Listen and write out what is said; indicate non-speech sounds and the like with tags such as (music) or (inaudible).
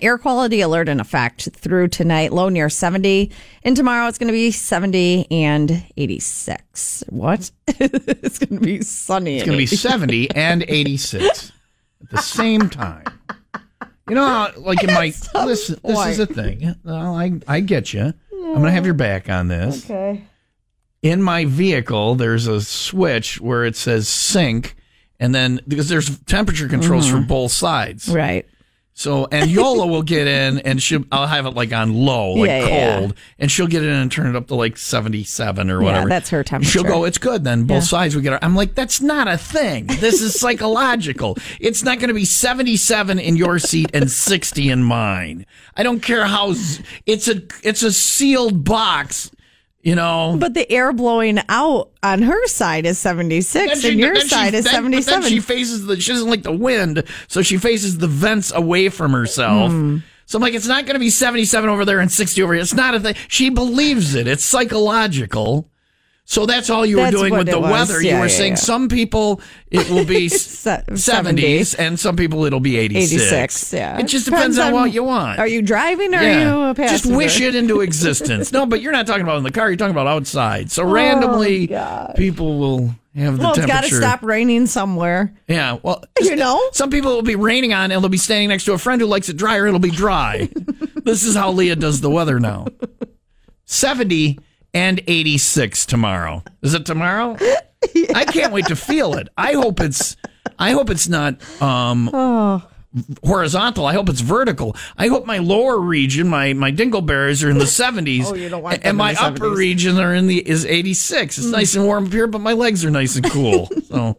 Air quality alert in effect through tonight, low near 70. And tomorrow it's going to be 70 and 86. What? (laughs) it's going to be sunny. It's going to be 70 and 86 at the same time. You know, how, like in my (laughs) listen, this is a thing. Well, I I get you. I'm going to have your back on this. Okay. In my vehicle, there's a switch where it says sync, and then because there's temperature controls for mm-hmm. both sides. Right. So and Yola will get in and she'll I'll have it like on low, like Yeah, yeah, cold, and she'll get in and turn it up to like seventy seven or whatever. that's her temperature. She'll go, it's good. Then both Yeah. sides we get. Her. I'm like, that's not a thing. This is psychological. it's not going to be seventy seven in your seat and sixty in mine. I don't care how. It's a it's a sealed box. You know. But the air blowing out on her side is 76 Then and your then she- side is then- but then 77. she faces the. She doesn't like the wind, so she faces the vents away from herself. Hmm. So I'm like, it's not going to be 77 over there and 60 over here. It's not a thing. She believes it. It's psychological. So that's all you were doing with the was. weather. Yeah, you were yeah, saying yeah. some people it will be (laughs) Se- 70s and some people it'll be 86. 86, yeah. It just depends, on, what you want. Are you driving or are you a passenger? Just wish it into existence. no, but you're not talking about in the car. You're talking about outside. So oh, randomly, people will have the Oh, Well, it's got to stop raining somewhere. Yeah, well, You know? some people will be raining on, and they'll be standing next to a friend who likes it drier. It'll be dry. (laughs) this is how Leah does the weather now. Seventy and eighty-six tomorrow. Is it tomorrow? I can't wait to feel it. I hope it's. I hope it's not um, Oh. horizontal. I hope it's vertical. I hope my lower region, my my dingleberries, are in the (laughs) seventies. Oh, you don't want and, my upper 70s. region are in the is eighty six. It's nice and warm up here, but my legs are nice and cool. (laughs) so